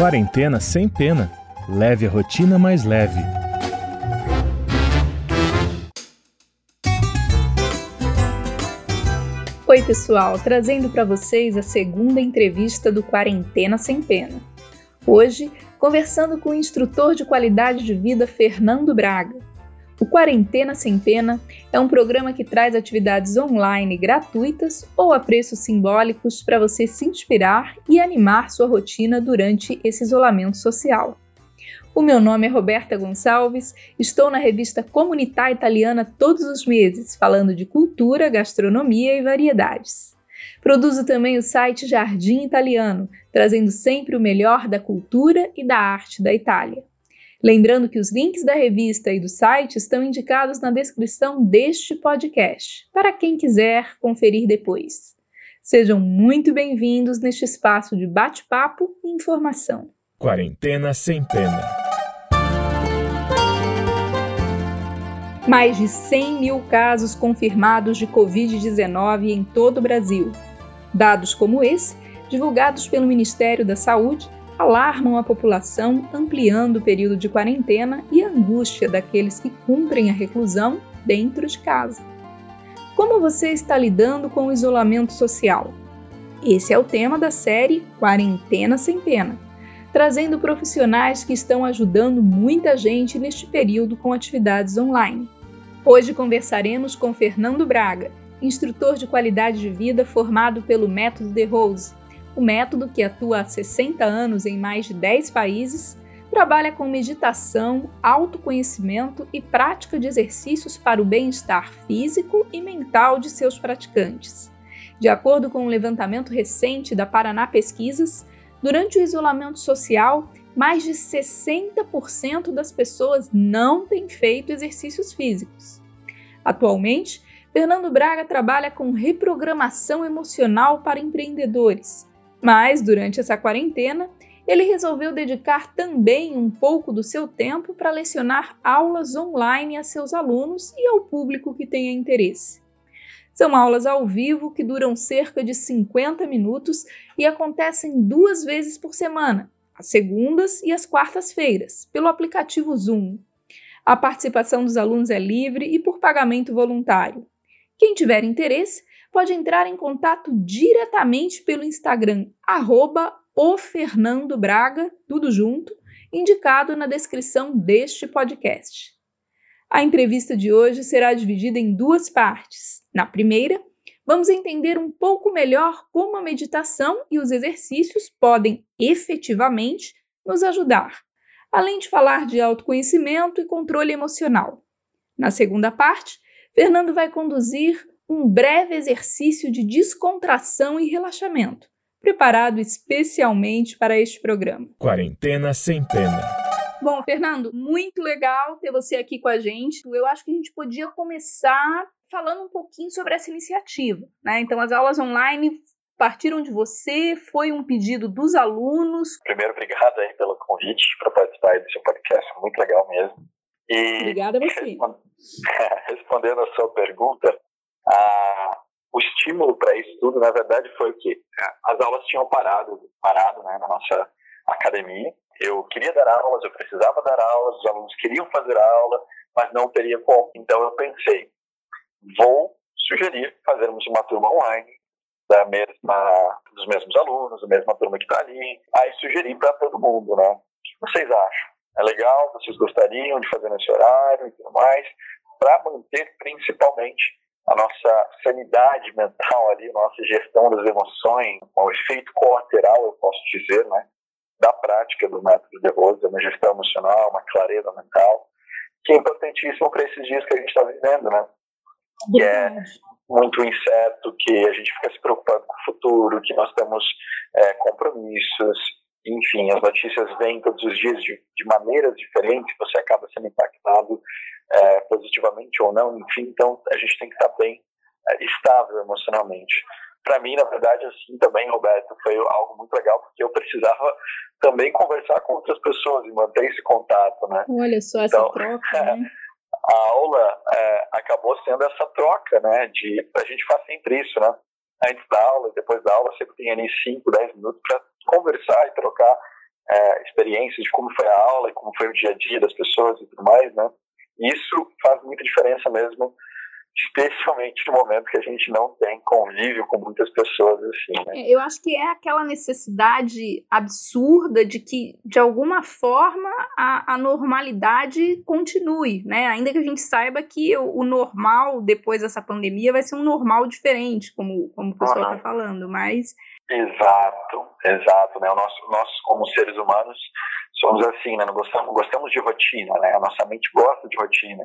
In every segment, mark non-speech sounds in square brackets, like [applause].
Quarentena sem pena. Leve a rotina mais leve. Oi, pessoal, trazendo para vocês a segunda entrevista do Quarentena Sem Pena. Hoje, conversando com o instrutor de qualidade de vida Fernando Braga. O Quarentena Sem Pena é um programa que traz atividades online gratuitas ou a preços simbólicos para você se inspirar e animar sua rotina durante esse isolamento social. O meu nome é Roberta Gonçalves, estou na revista Comunità Italiana todos os meses, falando de cultura, gastronomia e variedades. Produzo também o site Jardim Italiano, trazendo sempre o melhor da cultura e da arte da Itália. Lembrando que os links da revista e do site estão indicados na descrição deste podcast, para quem quiser conferir depois. Sejam muito bem-vindos neste espaço de bate-papo e informação. Quarentena sem pena. Mais de 100 mil casos confirmados de Covid-19 em todo o Brasil. Dados como esse, divulgados pelo Ministério da Saúde, alarmam a população, ampliando o período de quarentena e a angústia daqueles que cumprem a reclusão dentro de casa. Como você está lidando com o isolamento social? Esse é o tema da série Quarentena Sem Pena, trazendo profissionais que estão ajudando muita gente neste período com atividades online. Hoje conversaremos com Fernando Braga, instrutor de qualidade de vida formado pelo Método de Rose, o método, que atua há 60 anos em mais de 10 países, trabalha com meditação, autoconhecimento e prática de exercícios para o bem-estar físico e mental de seus praticantes. De acordo com um levantamento recente da Paraná Pesquisas, durante o isolamento social, mais de 60% das pessoas não têm feito exercícios físicos. Atualmente, Fernando Braga trabalha com reprogramação emocional para empreendedores mas, durante essa quarentena, ele resolveu dedicar também um pouco do seu tempo para lecionar aulas online a seus alunos e ao público que tenha interesse. São aulas ao vivo que duram cerca de 50 minutos e acontecem duas vezes por semana, às segundas e às quartas-feiras, pelo aplicativo Zoom. A participação dos alunos é livre e por pagamento voluntário. Quem tiver interesse, pode entrar em contato diretamente pelo Instagram, arroba tudo junto, indicado na descrição deste podcast. A entrevista de hoje será dividida em duas partes. Na primeira, vamos entender um pouco melhor como a meditação e os exercícios podem efetivamente nos ajudar, além de falar de autoconhecimento e controle emocional. Na segunda parte, Fernando vai conduzir um breve exercício de descontração e relaxamento, preparado especialmente para este programa. Quarentena sem pena. Bom, Fernando, muito legal ter você aqui com a gente. Eu acho que a gente podia começar falando um pouquinho sobre essa iniciativa. Né? Então, as aulas online partiram de você, foi um pedido dos alunos. Primeiro, obrigado aí pelo convite para participar desse podcast, muito legal mesmo. E Obrigada a você. [laughs] Respondendo a sua pergunta, ah, o estímulo para isso tudo, na verdade, foi o quê? As aulas tinham parado, parado né, na nossa academia. Eu queria dar aulas, eu precisava dar aulas, os alunos queriam fazer aula, mas não teria como. Então eu pensei, vou sugerir fazermos uma turma online da mesma, dos mesmos alunos, da mesma turma que está ali. Aí sugeri para todo mundo, né? O que vocês acham? É legal? Vocês gostariam de fazer nesse horário e tudo mais? Para manter principalmente a nossa sanidade mental ali, nossa gestão das emoções, o efeito colateral, eu posso dizer, né, da prática do método de Rose, uma gestão emocional, uma clareza mental, que é importantíssimo para esses dias que a gente está vivendo, né? Que é muito incerto, que a gente fica se preocupando com o futuro, que nós temos é, compromissos, enfim, as notícias vêm todos os dias de, de maneiras diferentes, você acaba sendo impactado é, positivamente ou não, enfim, então a gente tem que estar bem é, estável emocionalmente. Para mim, na verdade, assim também, Roberto, foi algo muito legal, porque eu precisava também conversar com outras pessoas e manter esse contato, né? Olha só essa então, troca, [laughs] né? A aula é, acabou sendo essa troca, né? De, a gente faz sempre isso, né? Antes da aula e depois da aula, sempre tem ali 5, 10 minutos para conversar e trocar é, experiências de como foi a aula e como foi o dia a dia das pessoas e tudo mais, né? Isso faz muita diferença mesmo especialmente no momento que a gente não tem convívio com muitas pessoas assim. Né? É, eu acho que é aquela necessidade absurda de que, de alguma forma, a, a normalidade continue, né? Ainda que a gente saiba que o, o, normal depois dessa pandemia vai ser um normal diferente, como, como o pessoal está uhum. falando, mas Exato, exato, né? Nosso, nós como seres humanos somos assim, né? Não gostamos, gostamos de rotina, né? A nossa mente gosta de rotina.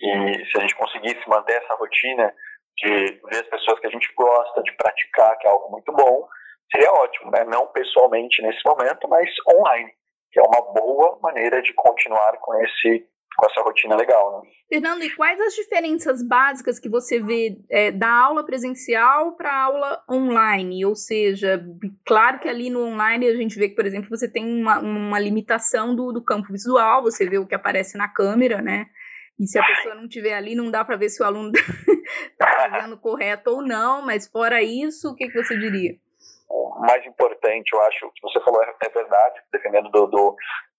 E se a gente conseguisse manter essa rotina de ver as pessoas que a gente gosta, de praticar, que é algo muito bom, seria ótimo, né? Não pessoalmente nesse momento, mas online, que é uma boa maneira de continuar com esse com essa rotina legal, né? Fernando, e quais as diferenças básicas que você vê é, da aula presencial para aula online? Ou seja, claro que ali no online a gente vê que, por exemplo, você tem uma, uma limitação do, do campo visual, você vê o que aparece na câmera, né? E se a pessoa não estiver ali, não dá para ver se o aluno está [laughs] fazendo correto ou não, mas fora isso, o que, que você diria? O mais importante, eu acho, que você falou é, é verdade, dependendo do, do,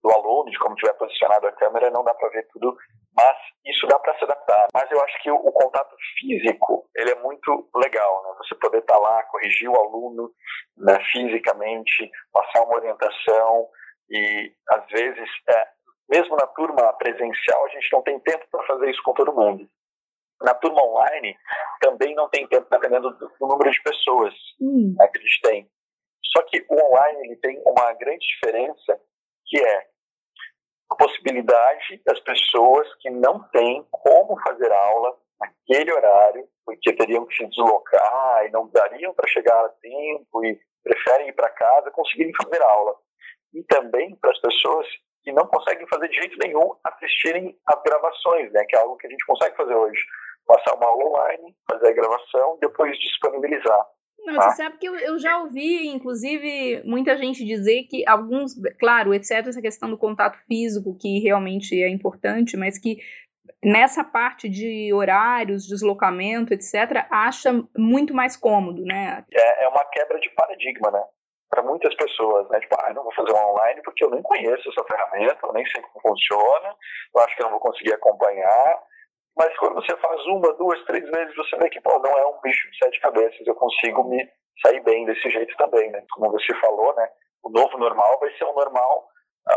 do aluno, de como tiver posicionado a câmera, não dá para ver tudo, mas isso dá para se adaptar. Mas eu acho que o, o, contato físico, ele é muito legal, né? Você poder estar tá lá, corrigir o aluno né, fisicamente, passar uma orientação e, às vezes, é, mesmo na turma presencial, a gente não tem tempo para fazer isso com todo mundo. Na turma online, também não tem tempo, dependendo do, do número de pessoas hum. né, que a gente tem. Só que o online ele tem uma grande diferença, que é a possibilidade das pessoas que não têm como fazer aula naquele horário, porque teriam que se deslocar e não dariam para chegar a tempo e preferem ir para casa, conseguirem fazer aula. E também para as pessoas que não conseguem fazer de jeito nenhum assistirem as gravações, né, que é algo que a gente consegue fazer hoje. Passar uma aula online, fazer a gravação depois disponibilizar. Não, tá? você sabe que eu, eu, já ouvi, inclusive, muita gente dizer que alguns, claro, exceto essa questão do contato físico, que realmente é importante, mas que nessa parte de horários, deslocamento, etc., acha muito mais cômodo, né? É, é uma quebra de paradigma, né? para muitas pessoas, né? Tipo, ah, eu não vou fazer um online porque eu nem conheço essa ferramenta, eu nem sei como funciona, eu acho que eu não vou conseguir acompanhar. Mas quando você faz uma, duas, três vezes, você vê que, pô, não é um bicho de sete cabeças, eu consigo me sair bem desse jeito também, né? Como você falou, né? O novo normal vai ser um normal,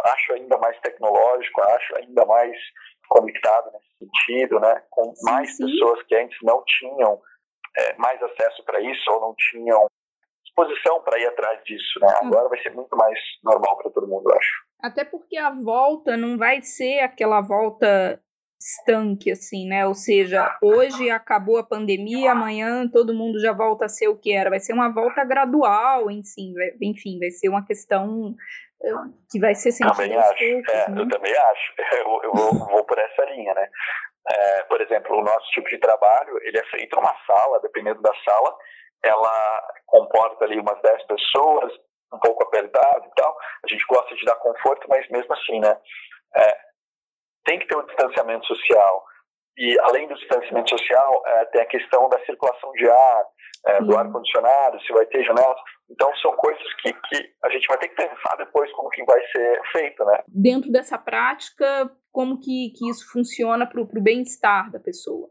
acho ainda mais tecnológico, acho ainda mais conectado nesse sentido, né? Com mais sim, pessoas que antes não tinham é, mais acesso para isso ou não tinham disposição para ir atrás disso, né? Agora vai ser muito mais normal para todo mundo, eu acho. Até porque a volta não vai ser aquela volta estanque, assim, né? Ou seja, hoje acabou a pandemia, amanhã todo mundo já volta a ser o que era. Vai ser uma volta gradual, enfim, vai, enfim, vai ser uma questão eh, que vai ser sentida também acho. Poucos, é, né? Eu também acho. [laughs] Eu, eu vou, vou, por essa linha, né? É, por exemplo, o nosso tipo de trabalho, ele é feito numa sala, dependendo da sala, ela comporta ali umas 10 pessoas, um pouco apertado e tal. A gente gosta de dar conforto, mas mesmo assim, né? É, tem que ter um distanciamento social. E além do distanciamento social, é, tem a questão da circulação de ar, é, do ar-condicionado, se vai ter janelas. Então, são coisas que, que a gente vai ter que pensar depois como que vai ser feito, né? Dentro dessa prática, como que, que isso funciona para o bem-estar da pessoa?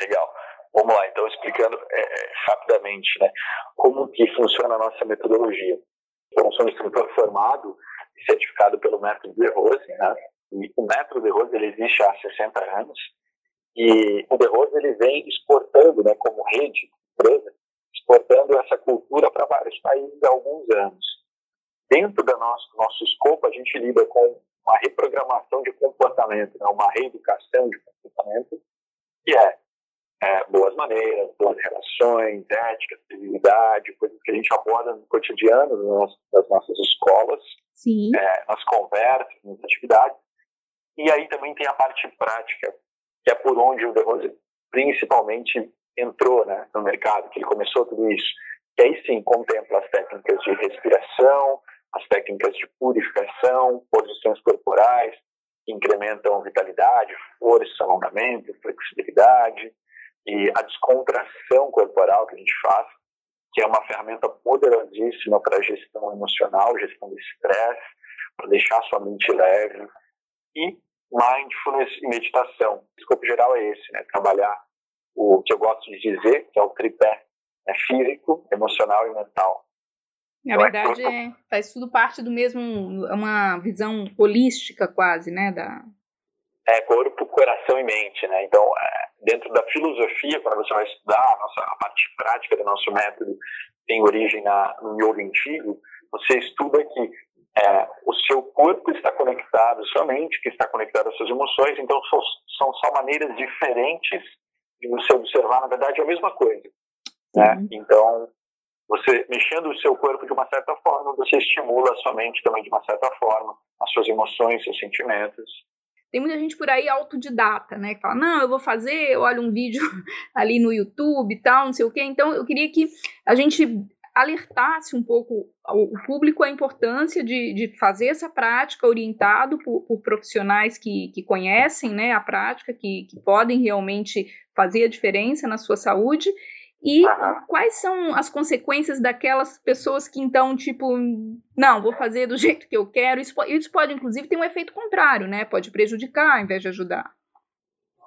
Legal. Vamos lá, então, explicando é, é, rapidamente né, como que funciona a nossa metodologia. Então, sou um instrutor formado e certificado pelo método de Rose, né? O método de Rose ele existe há 60 anos e o de Rose ele vem exportando, né, como rede, empresa, exportando essa cultura para vários países há alguns anos. Dentro do nosso, nosso escopo, a gente lida com uma reprogramação de comportamento, né, uma reeducação de comportamento, que é é, boas maneiras, boas relações, ética, civilidade, coisas que a gente aborda no cotidiano nas nossas escolas, é, nas conversas, nas atividades. E aí também tem a parte prática, que é por onde o De Rose principalmente entrou né, no mercado, que ele começou tudo isso. Que aí sim contempla as técnicas de respiração, as técnicas de purificação, posições corporais, que incrementam vitalidade, força, alongamento, flexibilidade, e a descontração corporal que a gente faz, que é uma ferramenta poderosíssima para gestão emocional, gestão do estresse, para deixar sua mente leve. E mindfulness e meditação. O escopo geral é esse, né? Trabalhar o que eu gosto de dizer, que é o tripé né? físico, emocional e mental. Na então, é verdade, é, faz tudo parte do mesmo, é uma visão holística quase, né? Da... É, corpo, coração e mente, né? Então, é, dentro da filosofia, quando você vai estudar a, nossa, a parte prática do nosso método, tem origem na, no yoga antigo, você estuda que é, o seu corpo está conectado sua mente, que está conectado às suas emoções, então são, são só maneiras diferentes de você observar, na verdade, é a mesma coisa. Né? Então, você mexendo o seu corpo de uma certa forma, você estimula a sua mente também de uma certa forma, as suas emoções, seus sentimentos. Tem muita gente por aí autodidata, né? Que fala, não, eu vou fazer, eu olho um vídeo [laughs] ali no YouTube e tal, não sei o quê. Então, eu queria que a gente alertasse um pouco o público a importância de, de fazer essa prática orientado por, por profissionais que, que conhecem né, a prática, que, que podem realmente fazer a diferença na sua saúde e quais são as consequências daquelas pessoas que então, tipo, não, vou fazer do [laughs] jeito que eu quero. Isso, isso pode, inclusive, ter um efeito contrário, né? Pode prejudicar ao invés de ajudar.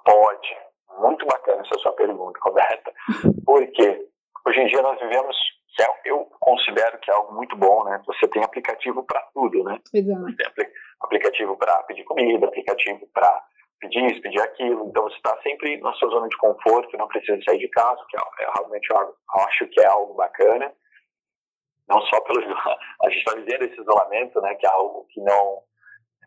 Pode. Muito bacana essa sua pergunta, Roberta. Porque hoje em dia nós vivemos eu considero que é algo muito bom, né? Você tem aplicativo para tudo, né? Exato. Você tem aplicativo para pedir comida, aplicativo para pedir isso, pedir aquilo. Então você está sempre na sua zona de conforto, não precisa sair de casa, que é, é realmente eu acho que é algo bacana. Não só pelo [laughs] a gente está vivendo esse isolamento, né? Que é algo que não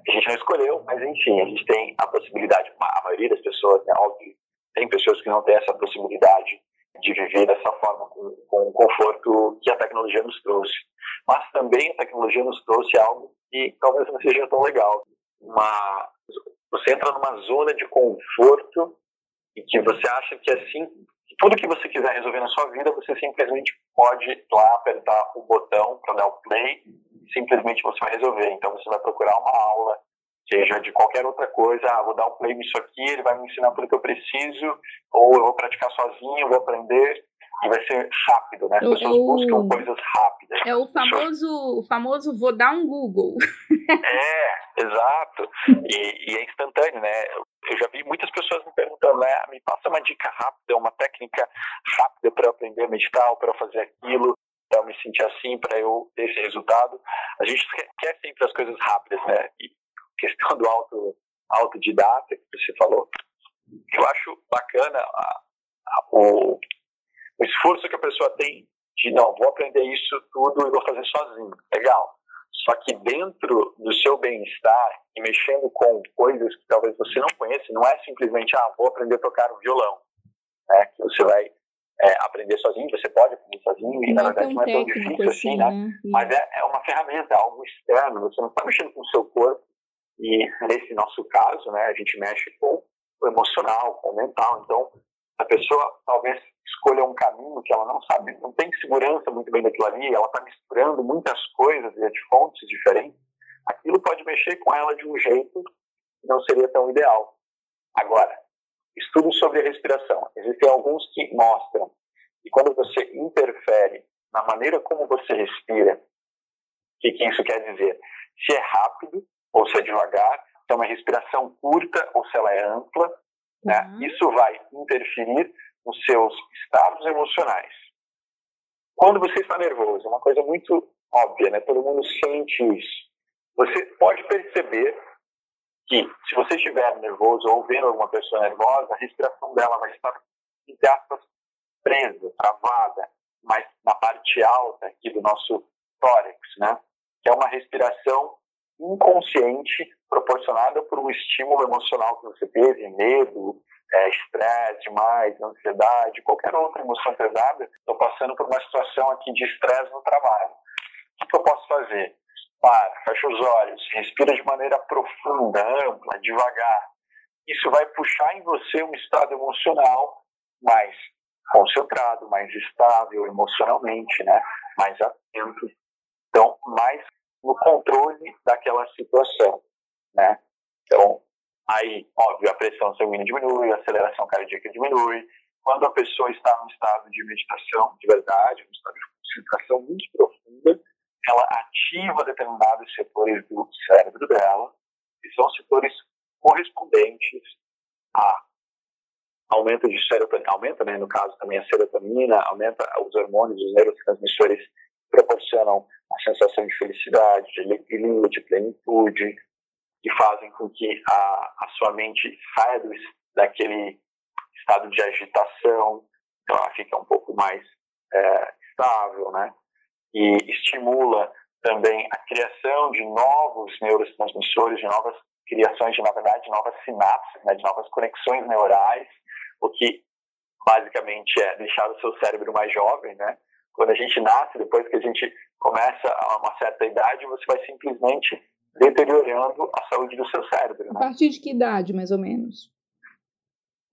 a gente não escolheu, mas enfim a gente tem a possibilidade. A maioria das pessoas, né, óbvio, tem pessoas que não têm essa possibilidade de viver dessa forma, com, com o conforto que a tecnologia nos trouxe. Mas também a tecnologia nos trouxe algo que talvez não seja tão legal. Uma, você entra numa zona de conforto e que você acha que assim, tudo que você quiser resolver na sua vida, você simplesmente pode ir lá apertar o botão para dar o play simplesmente você vai resolver. Então você vai procurar uma aula seja de qualquer outra coisa, ah, vou dar um play nisso aqui, ele vai me ensinar tudo que eu preciso, ou eu vou praticar sozinho, vou aprender, e vai ser rápido, né? As é pessoas buscam coisas rápidas. É o famoso, o famoso vou dar um Google. [laughs] É, exato. E, e, é instantâneo, né? Eu já vi muitas pessoas me perguntando, né? Me passa uma dica rápida, uma técnica rápida para eu aprender a meditar, para eu fazer aquilo, para eu me sentir assim, para eu ter esse resultado. A gente quer sempre as coisas rápidas, né? E questão do auto, autodidata que você falou, eu acho bacana a, a, o, o esforço que a pessoa tem de, não, vou aprender isso tudo e vou fazer sozinho. Legal. Só que dentro do seu bem-estar e mexendo com coisas que talvez você não conheça, não é simplesmente, ah, vou aprender a tocar um violão. Né? Que você vai é, aprender sozinho, você pode aprender sozinho, e não na é verdade não é tão difícil assim, né? né? Mas é, é uma ferramenta, algo externo, você não está mexendo com o seu corpo, e nesse nosso caso, né, a gente mexe com o emocional, com o mental. Então, a pessoa talvez escolha um caminho que ela não sabe, não tem segurança muito bem daquilo ali, ela está misturando muitas coisas de fontes diferentes. Aquilo pode mexer com ela de um jeito que não seria tão ideal. Agora, estudos sobre a respiração. Existem alguns que mostram que quando você interfere na maneira como você respira, o que, que isso quer dizer? Se é rápido, ou se é devagar, se é uma respiração curta ou se ela é ampla. Né? Uhum. Isso vai interferir nos seus estados emocionais. Quando você está nervoso, é uma coisa muito óbvia, né? todo mundo sente isso. Você pode perceber que, se você estiver nervoso ou vendo alguma pessoa nervosa, a respiração dela vai estar, entre aspas, presa, travada, mas na parte alta aqui do nosso tórax, né? Que é uma respiração inconsciente proporcionada por um estímulo emocional que você teve, medo, é, estresse demais, ansiedade, qualquer outra emoção pesada, estou passando por uma situação aqui de estresse no trabalho. O que eu posso fazer? Para, fecha os olhos, respira de maneira profunda, ampla, devagar. Isso vai puxar em você um estado emocional mais concentrado, mais estável emocionalmente, né? mais atento. Então, mais no controle daquela situação, né? Então, aí, óbvio, a pressão sanguínea diminui, a aceleração cardíaca diminui. Quando a pessoa está num estado de meditação de verdade, num estado de concentração muito profunda, ela ativa determinados setores do cérebro dela, que são setores correspondentes a aumento de serotonina, aumenta, né, no caso também a serotonina, aumenta os hormônios, os neurotransmissores proporcionam a sensação de felicidade, de alegria, de plenitude, que fazem com que a, a sua mente saia do, daquele estado de agitação, então ela fica um pouco mais é, estável, né? E estimula também a criação de novos neurotransmissores, de novas criações de, na verdade, de novas sinapses, né, de novas conexões neurais, o que basicamente é deixar o seu cérebro mais jovem, né? Quando a gente nasce, depois que a gente começa a uma certa idade, você vai simplesmente deteriorando a saúde do seu cérebro. Né? A partir de que idade, mais ou menos?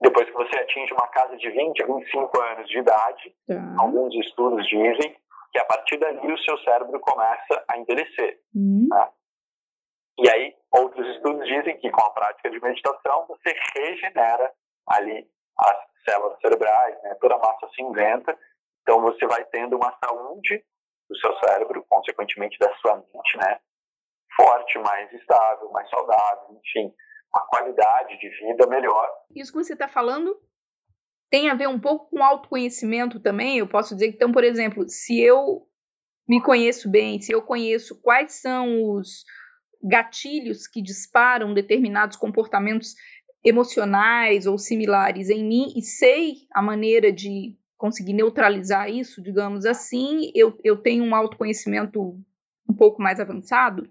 Depois que você atinge uma casa de 20 a 25 anos de idade, tá. alguns estudos dizem que a partir dali o seu cérebro começa a envelhecer. Uhum. Né? E aí, outros estudos dizem que com a prática de meditação você regenera ali as células cerebrais, né, toda a massa cinzenta, então você vai tendo uma saúde do seu cérebro, consequentemente da sua mente, né, forte, mais estável, mais saudável, enfim, uma qualidade de vida melhor. Isso que você está falando tem a ver um pouco com autoconhecimento também. Eu posso dizer que, então, por exemplo, se eu me conheço bem, se eu conheço quais são os gatilhos que disparam determinados comportamentos emocionais ou similares em mim e sei a maneira de conseguir neutralizar isso, digamos assim, eu, eu tenho um autoconhecimento um pouco mais avançado?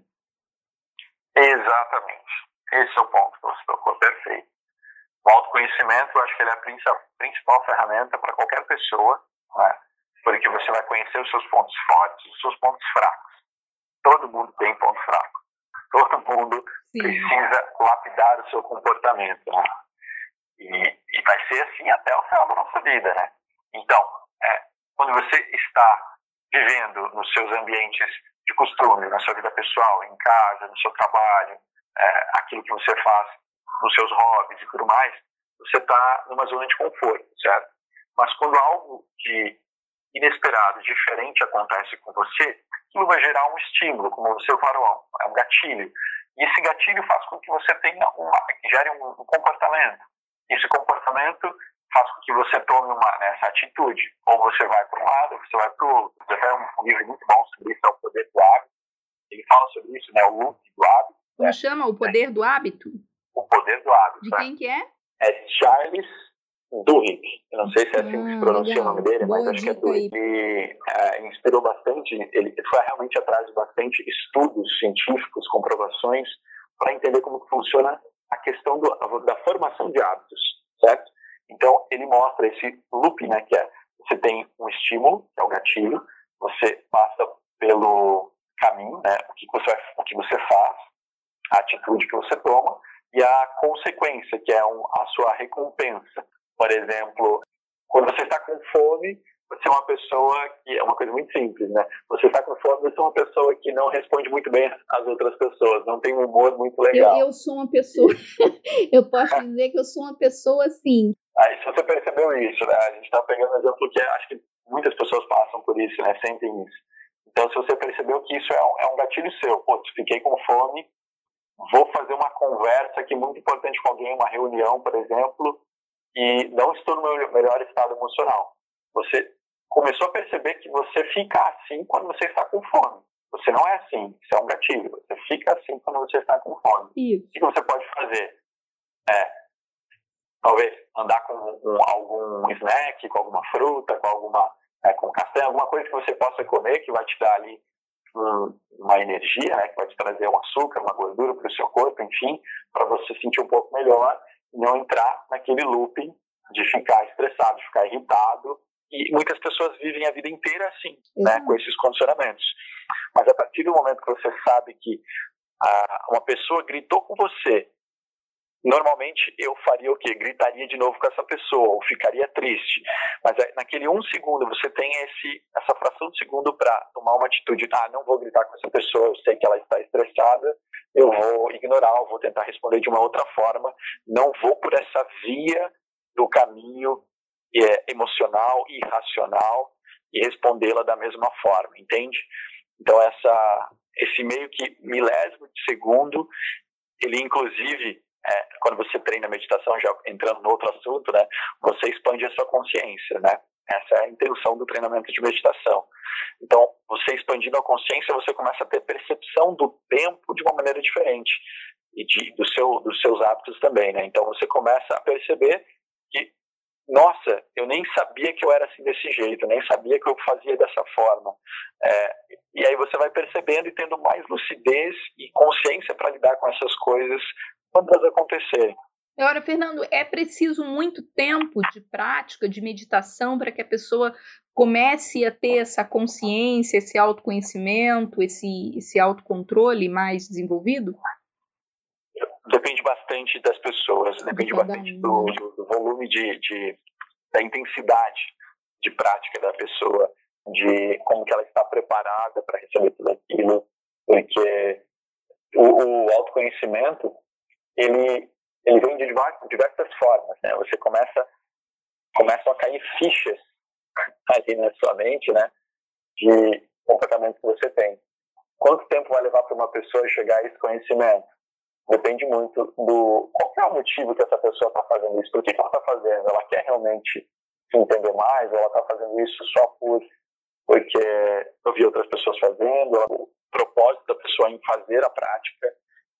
Exatamente. Esse é o ponto que você tocou, perfeito. O autoconhecimento, eu acho que ele é a principal ferramenta para qualquer pessoa, né? porque você vai conhecer os seus pontos fortes, os seus pontos fracos. Todo mundo tem ponto fraco. Todo mundo Sim. precisa lapidar o seu comportamento. Né? E, e, vai ser assim até o final da nossa vida. Né? Então, é, quando você está vivendo nos seus ambientes de costume, na sua vida pessoal, em casa, no seu trabalho, é, aquilo que você faz nos seus hobbies e tudo mais, você está numa zona de conforto, certo? Mas quando algo de inesperado, diferente acontece com você, aquilo vai gerar um estímulo, como você falou, é um gatilho. E esse gatilho faz com que você tenha uma, gere um, um comportamento. Esse comportamento faz com que você tome uma né, essa atitude. Ou você vai para um lado, ou você vai para o outro. Tem um, livro muito bom sobre isso, é o Poder do Hábito. Ele fala sobre isso, né, o loop do hábito. Como né? chama? O Poder do Hábito? O Poder do Hábito. De né? quem que é? É Charles Duhigg. Eu não sei se é assim que se ah, pronuncia legal. o nome dele, Boa mas acho que é Duhigg. Ele é, inspirou bastante, ele foi realmente atrás de bastante estudos científicos, comprovações, para entender como funciona a questão do, da formação de hábitos, certo? Então, ele mostra esse loop, né, que é, você tem um estímulo, que é o gatilho, você passa pelo caminho, né, o que você, o que você faz, a atitude que você toma, e a consequência, que é um, a sua recompensa. Por exemplo, quando você está com fome, você é uma pessoa que é uma coisa muito simples, né? Você está com fome, você é uma pessoa que não responde muito bem às outras pessoas, não tem um humor muito legal. Eu, eu sou uma pessoa, [laughs] eu posso dizer que eu sou uma pessoa assim, Aí, se você percebeu isso, né? A gente está pegando um exemplo que acho que muitas pessoas passam por isso, né? Sentem isso. Então, se você percebeu que isso é um, é um gatilho seu, pô, fiquei com fome, vou fazer uma conversa aqui muito importante com alguém, uma reunião, por exemplo, e não estou no meu melhor estado emocional. Você começou a perceber que você fica assim quando você está com fome. Você não é assim, isso é um gatilho. Você fica assim quando você está com fome. Isso. O que você pode fazer? É, talvez andar com, com, algum snack, com alguma fruta, com alguma é, com castanha, alguma coisa que você possa comer que vai te dar ali um, uma energia, né, que vai te trazer um açúcar, uma gordura para o seu corpo, enfim, para você sentir um pouco melhor e não entrar naquele looping de ficar estressado, de ficar irritado. E muitas pessoas vivem a vida inteira assim, uhum. né, com esses condicionamentos. Mas a partir do momento que você sabe que ah, uma pessoa gritou com você normalmente eu faria o quê? Gritaria de novo com essa pessoa, ou ficaria triste. Mas naquele um segundo você tem esse, essa fração de segundo para tomar uma atitude. Ah, não vou gritar com essa pessoa, eu sei que ela está estressada, eu vou ignorar, eu vou tentar responder de uma outra forma, não vou por essa via do caminho é, emocional e irracional e respondê-la da mesma forma, entende? Então, essa, esse meio que milésimo de segundo, ele inclusive, é, quando você treina meditação, já entrando no outro assunto, né, você expande a sua consciência, né? Essa é a intenção do treinamento de meditação. Então, você expandindo a consciência, você começa a ter percepção do tempo de uma maneira diferente e de, do seu, dos seus hábitos também, né? Então, você começa a perceber que nossa, eu nem sabia que eu era assim desse jeito, nem sabia que eu fazia dessa forma. É, e aí você vai percebendo e tendo mais lucidez e consciência para lidar com essas coisas quando elas acontecerem. Agora, Fernando, é preciso muito tempo de prática, de meditação, para que a pessoa comece a ter essa consciência, esse autoconhecimento, esse, esse autocontrole mais desenvolvido? Depende bastante das pessoas, depende bastante do, do, volume de, de, da intensidade de prática da pessoa, de como que ela está preparada para receber tudo aquilo, porque o, o autoconhecimento ele ele vem de diversas, formas, né? Você começa começam a cair fichas ali na sua mente, né? De comportamento que você tem. Quanto tempo vai levar para uma pessoa chegar a esse conhecimento? Depende muito do qual é o motivo que essa pessoa está fazendo isso. Por que, que ela está fazendo? Ela quer realmente se entender mais? Ou ela está fazendo isso só por porque eu vi outras pessoas fazendo? O propósito da pessoa em fazer a prática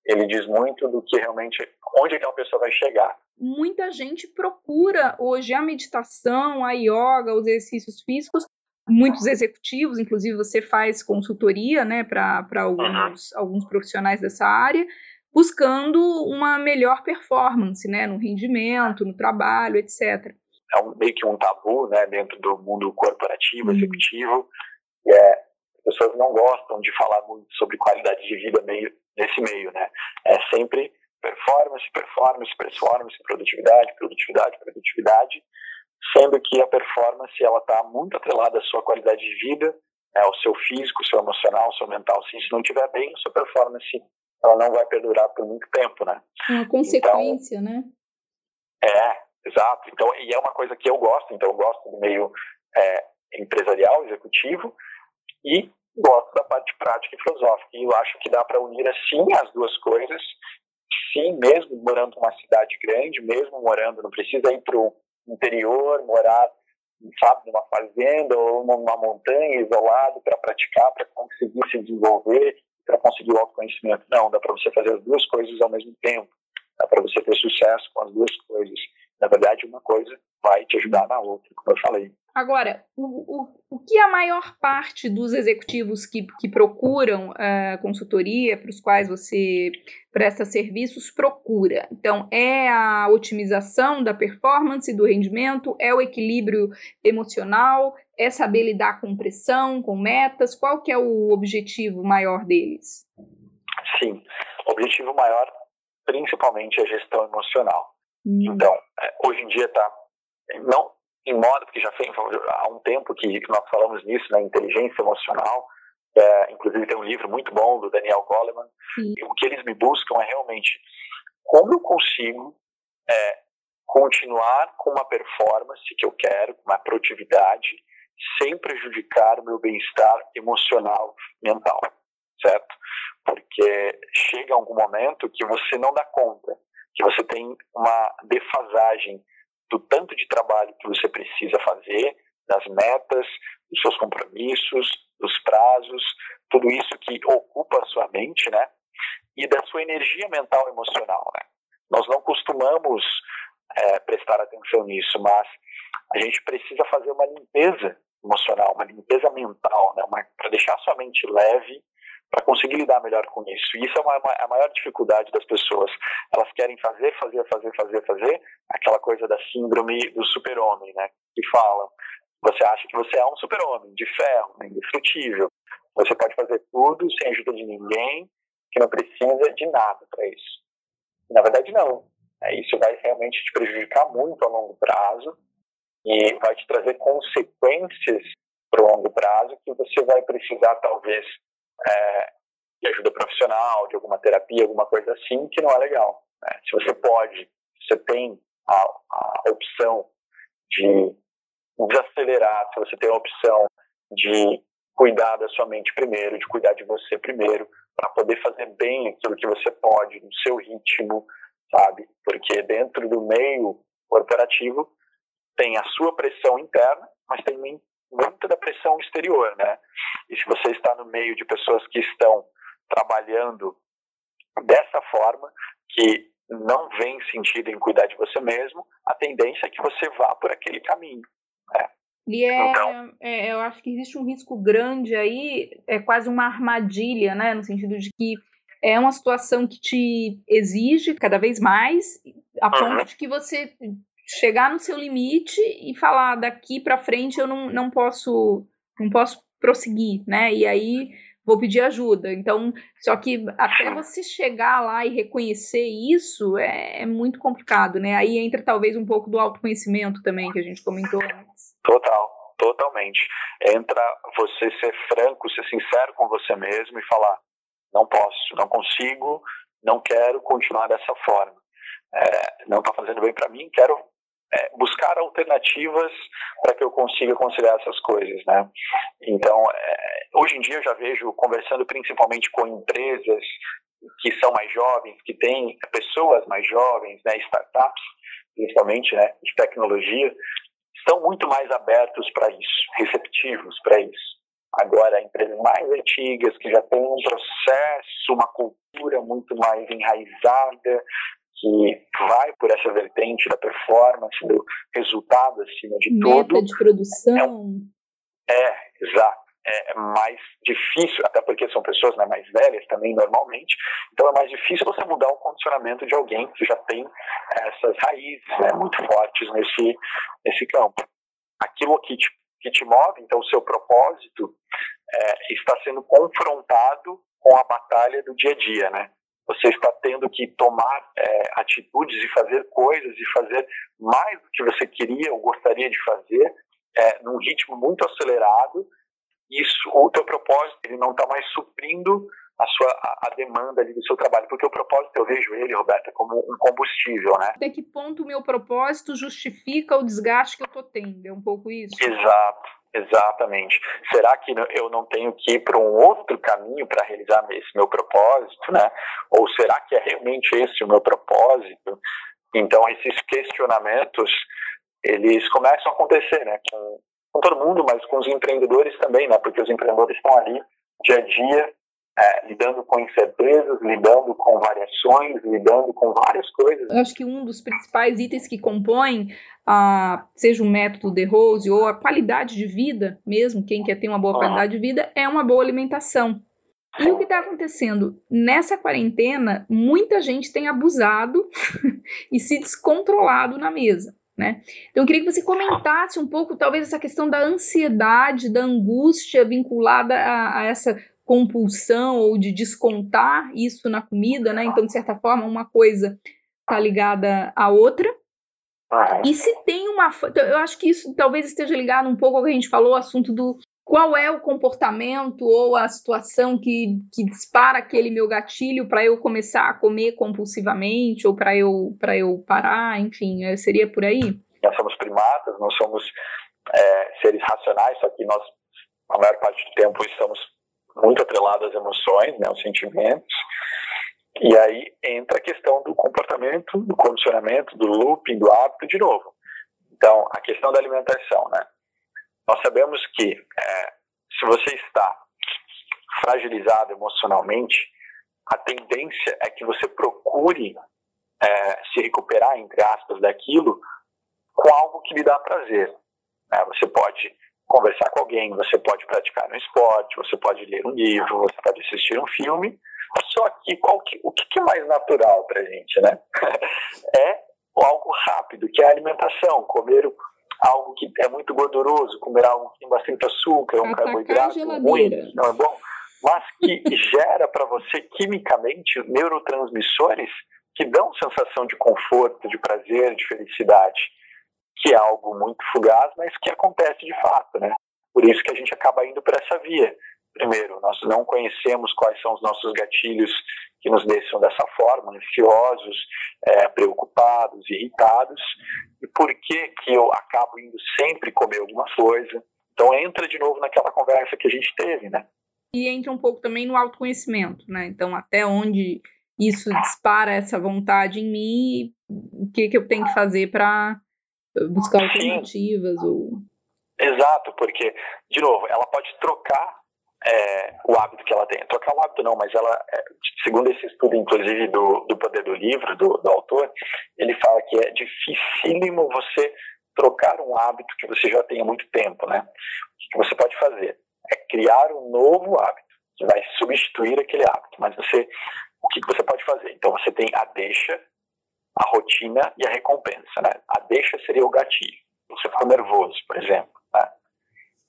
ele diz muito do que realmente onde aquela pessoa vai chegar. Muita gente procura hoje a meditação, a yoga, os exercícios físicos. Muitos executivos, inclusive você faz consultoria né, para alguns, uhum. alguns profissionais dessa área, buscando uma melhor performance, né, no rendimento, no trabalho, etc. É um, meio que um tabu, né, dentro do mundo corporativo, uhum. executivo, e é, as pessoas não gostam de falar muito sobre qualidade de vida meio, nesse meio, né, é sempre performance, performance, performance, produtividade, produtividade, produtividade, sendo que a performance ela está muito atrelada à sua qualidade de vida, né, ao seu físico, ao seu emocional, ao seu mental. Se isso não estiver bem, a sua performance ela não vai perdurar por muito tempo, né? É uma consequência, então, né? É, exato. Então, e é uma coisa que eu gosto, então eu gosto do meio é, empresarial, executivo, e gosto da parte prática e filosófica. E eu acho que dá para unir assim as duas coisas, sim, mesmo morando numa cidade grande, mesmo morando, não precisa ir para o interior, morar, sabe, numa fazenda ou numa montanha isolado para praticar, para conseguir se desenvolver para conseguir o autoconhecimento. Não, dá para você fazer as duas coisas ao mesmo tempo. Dá para você ter sucesso com as duas coisas. Na verdade, uma coisa vai te ajudar na outra, como eu falei. Agora, o, o, o que a maior parte dos executivos que, que procuram uh, consultoria, para os quais você presta serviços, procura? Então, é a otimização da performance, do rendimento, é o equilíbrio emocional, é saber lidar com pressão, com metas? Qual que é o objetivo maior deles? Sim, o objetivo maior principalmente é a gestão emocional. Hum. Então, é, hoje em dia está não em moda, porque já foi há um tempo que nós falamos nisso, na né, inteligência emocional, é, inclusive tem um livro muito bom do Daniel Goleman, Sim. e o que eles me buscam é realmente como eu consigo é, continuar com uma performance que eu quero, uma produtividade, sem prejudicar o meu bem-estar emocional, mental, certo? Porque chega algum momento que você não dá conta, que você tem uma defasagem do tanto de trabalho que você precisa fazer, das metas, dos seus compromissos, dos prazos, tudo isso que ocupa a sua mente, né? E da sua energia mental e emocional, né? Nós não costumamos é, prestar atenção nisso, mas a gente precisa fazer uma limpeza emocional, uma limpeza mental, né? para deixar a sua mente leve, para conseguir lidar melhor com isso. E isso é uma, uma, a maior dificuldade das pessoas. Elas querem fazer, fazer, fazer, fazer, fazer, aquela coisa da síndrome do super-homem, né? Que falam. Você acha que você é um super-homem, de ferro, né? indestrutível. Você pode fazer tudo sem ajuda de ninguém, que não precisa de nada para isso. Na verdade, não. É, isso vai realmente te prejudicar muito a longo prazo e vai te trazer consequências para o longo prazo que você vai precisar, talvez, é, de ajuda profissional, de alguma terapia, alguma coisa assim, que não é legal. Né? Se você pode, você tem a, a opção de desacelerar, se você tem a opção de cuidar da sua mente primeiro, de cuidar de você primeiro, para poder fazer bem aquilo que você pode, no seu ritmo, sabe? Porque dentro do meio corporativo tem a sua pressão interna, mas tem muita da pressão exterior, né? E se você está no meio de pessoas que estão trabalhando dessa forma, que não vem sentido em cuidar de você mesmo, a tendência é que você vá por aquele caminho. Né? E é, então, é, eu acho que existe um risco grande aí, é quase uma armadilha, né? No sentido de que é uma situação que te exige cada vez mais, a ponto de que você chegar no seu limite e falar daqui para frente eu não, não posso não posso prosseguir, né? E aí vou pedir ajuda. Então, só que até [laughs] você chegar lá e reconhecer isso é, é, muito complicado, né? Aí entra talvez um pouco do autoconhecimento também que a gente comentou antes. Total, totalmente. Entra você ser franco, ser sincero com você mesmo e falar: não posso, não consigo, não quero continuar dessa forma. É, não está fazendo bem para mim, quero é, buscar alternativas para que eu consiga conciliar essas coisas, né? Então, é, hoje em dia eu já vejo conversando principalmente com empresas que são mais jovens, que têm pessoas mais jovens, né, startups, principalmente, né, de tecnologia, estão muito mais abertos para isso, receptivos para isso. Agora, empresas mais antigas, que já têm um processo, uma cultura muito mais enraizada, que vai por essa vertente da performance, do resultado acima de Meta tudo. de produção. É, é exato. É, é mais difícil, até porque são pessoas né, mais velhas também, normalmente, então é mais difícil você mudar o condicionamento de alguém que já tem essas raízes né, muito fortes nesse, nesse campo. Aquilo que te, que te move, então o seu propósito, é, está sendo confrontado com a batalha do dia a dia, né? Você está tendo que tomar é, atitudes e fazer coisas e fazer mais do que você queria ou gostaria de fazer é, num ritmo muito acelerado. Isso o teu propósito ele não está mais suprindo a sua a, a, demanda ali do seu trabalho porque o propósito eu vejo ele Roberta como um combustível né? Até que ponto o meu propósito justifica o desgaste que eu estou tendo? É um pouco isso? Exato Exatamente. Será que eu não tenho que ir para um outro caminho para realizar esse meu propósito, né? Ou será que é realmente esse o meu propósito? Então, esses questionamentos, eles começam a acontecer, né? Com, com todo mundo, mas com os empreendedores também, né? Porque os empreendedores estão ali dia a dia é, lidando com incertezas, lidando com variações, lidando com várias coisas. Eu acho que um dos principais itens que compõem, a, seja o método de Rose ou a qualidade de vida mesmo, quem quer ter uma boa qualidade de vida, é uma boa alimentação. E o que está acontecendo? Nessa quarentena, muita gente tem abusado [laughs] e se descontrolado na mesa. Né? Então, eu queria que você comentasse um pouco, talvez, essa questão da ansiedade, da angústia vinculada a, a essa compulsão ou de descontar isso na comida, né? Então, de certa forma, uma coisa está ligada à outra. E se tem uma. Então, eu acho que isso talvez esteja ligado um pouco ao que a gente falou, o assunto do qual é o comportamento ou a situação que, que dispara aquele meu gatilho para eu começar a comer compulsivamente ou para eu, eu parar, enfim, é, seria por aí? Nós somos primatas, nós somos é, seres racionais, só que nós, a maior parte do tempo, estamos muito atrelado às emoções, né, aos sentimentos. E aí entra a questão do comportamento, do condicionamento, do looping, do hábito de novo. Então, a questão da alimentação, né? Nós sabemos que é, se você está fragilizado emocionalmente, a tendência é que você procure é, se recuperar, entre aspas, daquilo com algo que lhe dá prazer. Né? Você pode conversar com alguém, você pode praticar um esporte, você pode ler um livro, você pode assistir um filme. Só que, que o que é mais natural para a gente, né? [laughs] é algo rápido, que é a alimentação, comer algo que é muito gorduroso, comer algo que tem bastante açúcar, um carboidrato ruim, não é bom, mas que [laughs] gera para você quimicamente neurotransmissores que dão sensação de conforto, de prazer, de felicidade que é algo muito fugaz, mas que acontece de fato, né? Por isso que a gente acaba indo por essa via. Primeiro, nós não conhecemos quais são os nossos gatilhos que nos deixam dessa forma, ansiosos, é, preocupados, irritados, e por que que eu acabo indo sempre comer alguma coisa, Então entra de novo naquela conversa que a gente teve, né? E entra um pouco também no autoconhecimento, né? Então até onde isso dispara essa vontade em mim, o que, que eu tenho que fazer para buscar alternativas Sim. ou Exato, porque, de novo, ela pode trocar é, o hábito que ela tem. Trocar o hábito não, mas ela, é, segundo esse estudo, inclusive, do, do poder do livro, do, do autor, ele fala que é dificílimo você trocar um hábito que você já tem há muito tempo, né? O que você pode fazer é criar um novo hábito que vai substituir aquele hábito. Mas você, o que você pode fazer? Então você tem a deixa, a rotina e a recompensa, né? A deixa seria o gatilho. Você ficou nervoso, por exemplo né?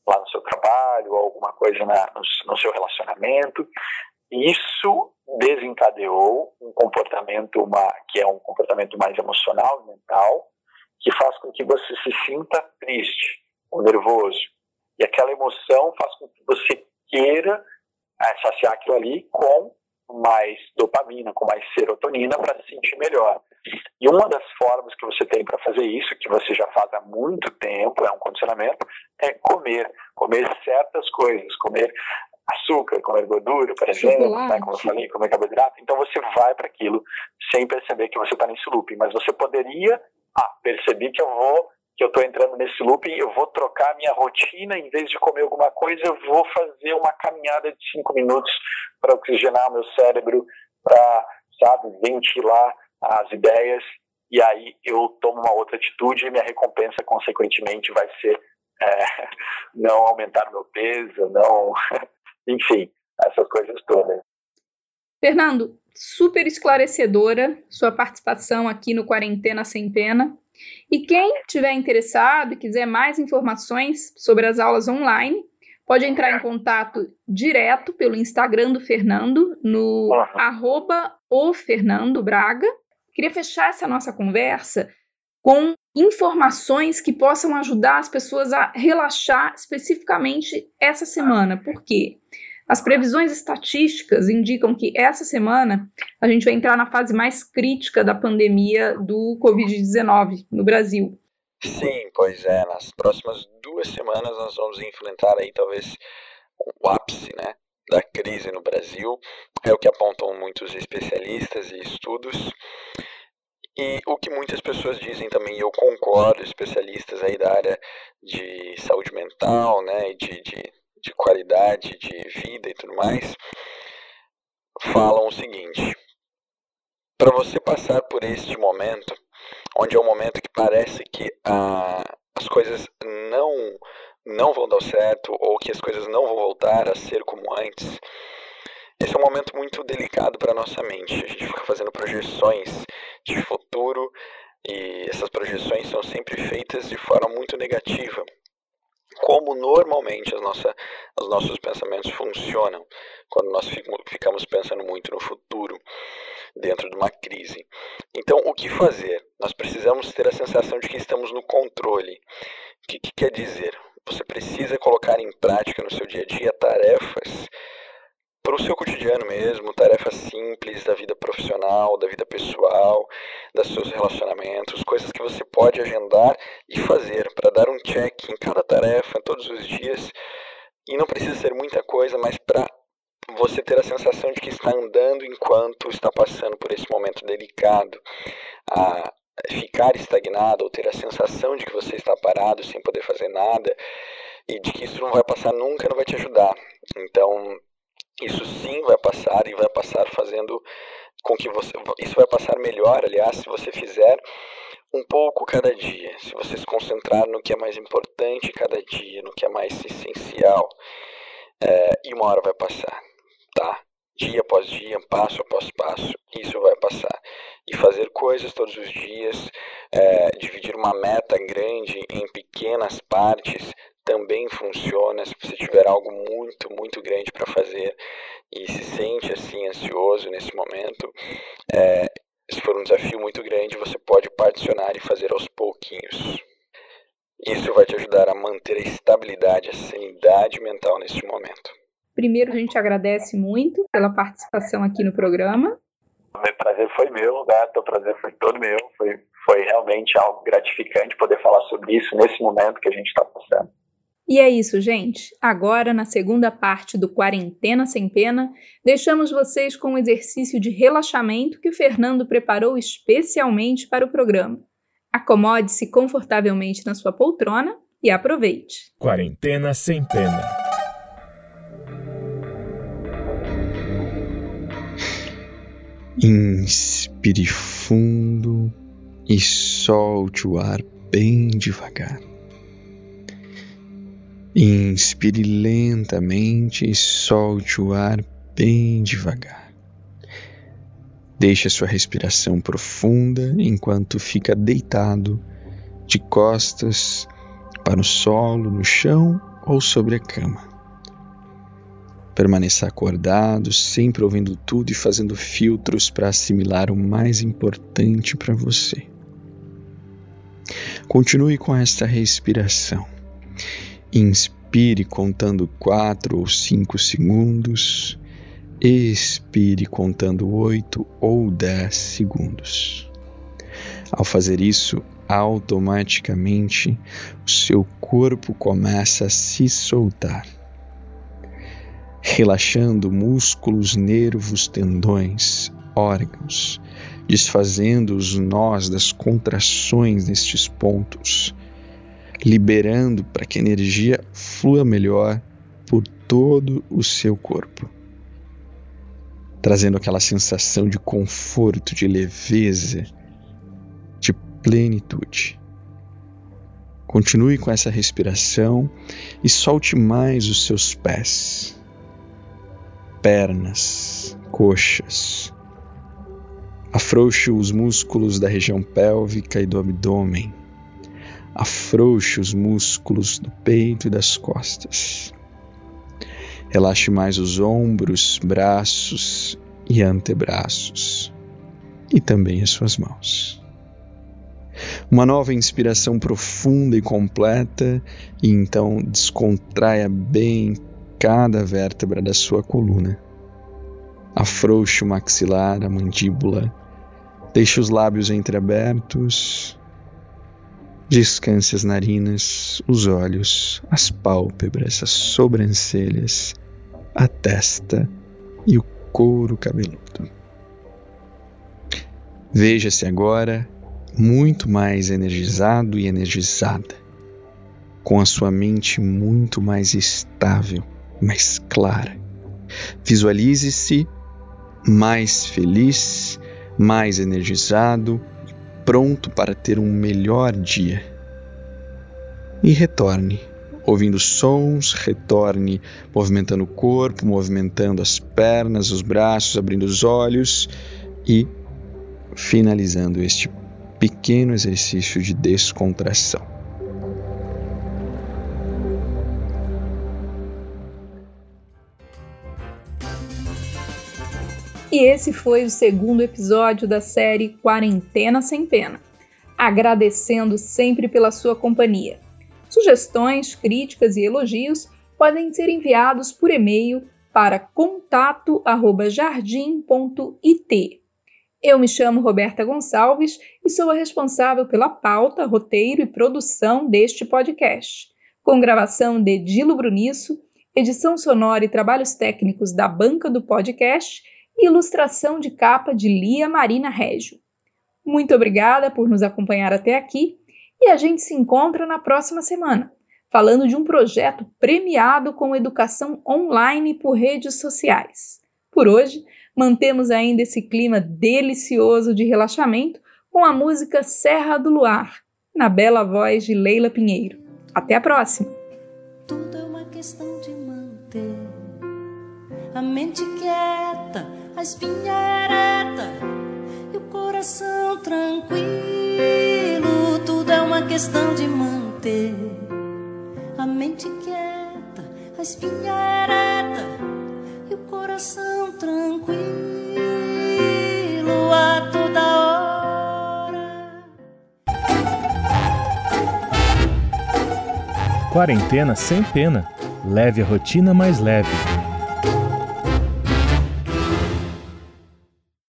lá no seu trabalho, ou alguma coisa na, no, no seu relacionamento. Isso desencadeou um comportamento uma, que é um comportamento mais emocional, mental, que faz com que você se sinta triste ou nervoso. E aquela emoção faz com que você queira é, saciar aquilo ali com mais dopamina, com mais serotonina para se sentir melhor. E uma das formas que você tem para fazer isso, que você já faz há muito tempo, é um condicionamento, é comer. Comer certas coisas, comer açúcar, comer gordura, por exemplo, né, como eu falei, comer carboidrato. Então você vai para aquilo sem perceber que você está nesse loop. Mas você poderia, ah, perceber que eu vou que eu estou entrando nesse loop, eu vou trocar minha rotina, em vez de comer alguma coisa, eu vou fazer uma caminhada de cinco minutos para oxigenar meu cérebro, para, sabe, ventilar as ideias, e aí eu tomo uma outra atitude e minha recompensa, consequentemente, vai ser é, [laughs] não aumentar meu peso, não. [laughs] Enfim, essas coisas todas. Fernando, super esclarecedora sua participação aqui no Quarentena Sem Pena. E quem tiver interessado e quiser mais informações sobre as aulas online, pode entrar em contato direto pelo Instagram do Fernando, no arroba o Fernando Braga. Queria fechar essa nossa conversa com informações que possam ajudar as pessoas a relaxar especificamente essa semana. Por quê? As previsões estatísticas indicam que essa semana a gente vai entrar na fase mais crítica da pandemia do Covid-19 no Brasil. Sim, pois é. Nas próximas duas semanas nós vamos enfrentar aí talvez o ápice, né, da crise no Brasil. É o que apontam muitos especialistas e estudos. E o que muitas pessoas dizem também, eu concordo, especialistas aí da área de saúde mental, né, de, de de qualidade de vida e tudo mais, falam o seguinte: para você passar por este momento, onde é um momento que parece que ah, as coisas não não vão dar certo ou que as coisas não vão voltar a ser como antes, esse é um momento muito delicado para a nossa mente. A gente fica fazendo projeções de futuro e essas projeções são sempre feitas de forma muito negativa como normalmente as nossa, os nossos pensamentos funcionam quando nós ficamos pensando muito no futuro dentro de uma crise. Então, o que fazer? Nós precisamos ter a sensação de que estamos no controle. O que, que quer dizer? Você precisa colocar em prática no seu dia a dia tarefas para o seu cotidiano mesmo, tarefas simples da vida profissional, da vida pessoal, dos seus relacionamentos, pode agendar e fazer para dar um check em cada tarefa todos os dias. E não precisa ser muita coisa, mas para você ter a sensação de que está andando enquanto está passando por esse momento delicado. A ficar estagnado ou ter a sensação de que você está parado sem poder fazer nada e de que isso não vai passar nunca, não vai te ajudar. Então, isso sim vai passar e vai passar fazendo com que você. Isso vai passar melhor, aliás, se você fizer um pouco cada dia. Se você se concentrar no que é mais importante cada dia, no que é mais essencial. É, e uma hora vai passar, tá? Dia após dia, passo após passo, isso vai passar. E fazer coisas todos os dias, é, dividir uma meta grande em pequenas partes, também funciona se você tiver algo muito, muito grande para fazer e se sente assim ansioso nesse momento. É, se for um desafio muito grande, você pode particionar e fazer aos pouquinhos. Isso vai te ajudar a manter a estabilidade, a sanidade mental nesse momento. Primeiro, a gente agradece muito pela participação aqui no programa. O prazer foi meu, né? O prazer foi todo meu. Foi, foi realmente algo gratificante poder falar sobre isso nesse momento que a gente está passando. E é isso, gente. Agora, na segunda parte do Quarentena Sem Pena, deixamos vocês com um exercício de relaxamento que o Fernando preparou especialmente para o programa. Acomode-se confortavelmente na sua poltrona e aproveite. Quarentena Sem Pena. Inspire fundo e solte o ar bem devagar. Inspire lentamente e solte o ar bem devagar. Deixe a sua respiração profunda enquanto fica deitado de costas para o solo, no chão ou sobre a cama. Permaneça acordado, sempre ouvindo tudo e fazendo filtros para assimilar o mais importante para você. Continue com esta respiração. Inspire contando 4 ou 5 segundos. Expire contando 8 ou 10 segundos. Ao fazer isso, automaticamente o seu corpo começa a se soltar, relaxando músculos, nervos, tendões, órgãos, desfazendo os nós das contrações nestes pontos liberando para que a energia flua melhor por todo o seu corpo, trazendo aquela sensação de conforto, de leveza, de plenitude. Continue com essa respiração e solte mais os seus pés, pernas, coxas. Afrouxe os músculos da região pélvica e do abdômen afrouxe os músculos do peito e das costas. Relaxe mais os ombros, braços e antebraços, e também as suas mãos. Uma nova inspiração profunda e completa, e então descontraia bem cada vértebra da sua coluna. Afrouxe o maxilar, a mandíbula, deixe os lábios entreabertos Descanse as narinas, os olhos, as pálpebras, as sobrancelhas, a testa e o couro cabeludo. Veja-se agora muito mais energizado e energizada, com a sua mente muito mais estável, mais clara. Visualize-se mais feliz, mais energizado, pronto para ter um melhor dia. E retorne, ouvindo sons, retorne movimentando o corpo, movimentando as pernas, os braços, abrindo os olhos e finalizando este pequeno exercício de descontração. E esse foi o segundo episódio da série Quarentena Sem Pena. Agradecendo sempre pela sua companhia. Sugestões, críticas e elogios podem ser enviados por e-mail para contato@jardim.it. Eu me chamo Roberta Gonçalves e sou a responsável pela pauta, roteiro e produção deste podcast, com gravação de Dilo Bruniço, edição sonora e trabalhos técnicos da banca do podcast ilustração de capa de Lia Marina Régio. Muito obrigada por nos acompanhar até aqui e a gente se encontra na próxima semana, falando de um projeto premiado com educação online por redes sociais. Por hoje, mantemos ainda esse clima delicioso de relaxamento com a música Serra do Luar, na bela voz de Leila Pinheiro. Até a próxima! Tudo é uma questão de manter a mente quieta a espinha ereta e o coração tranquilo. Tudo é uma questão de manter a mente quieta, a espinha ereta e o coração tranquilo a toda hora. Quarentena sem pena. Leve a rotina mais leve.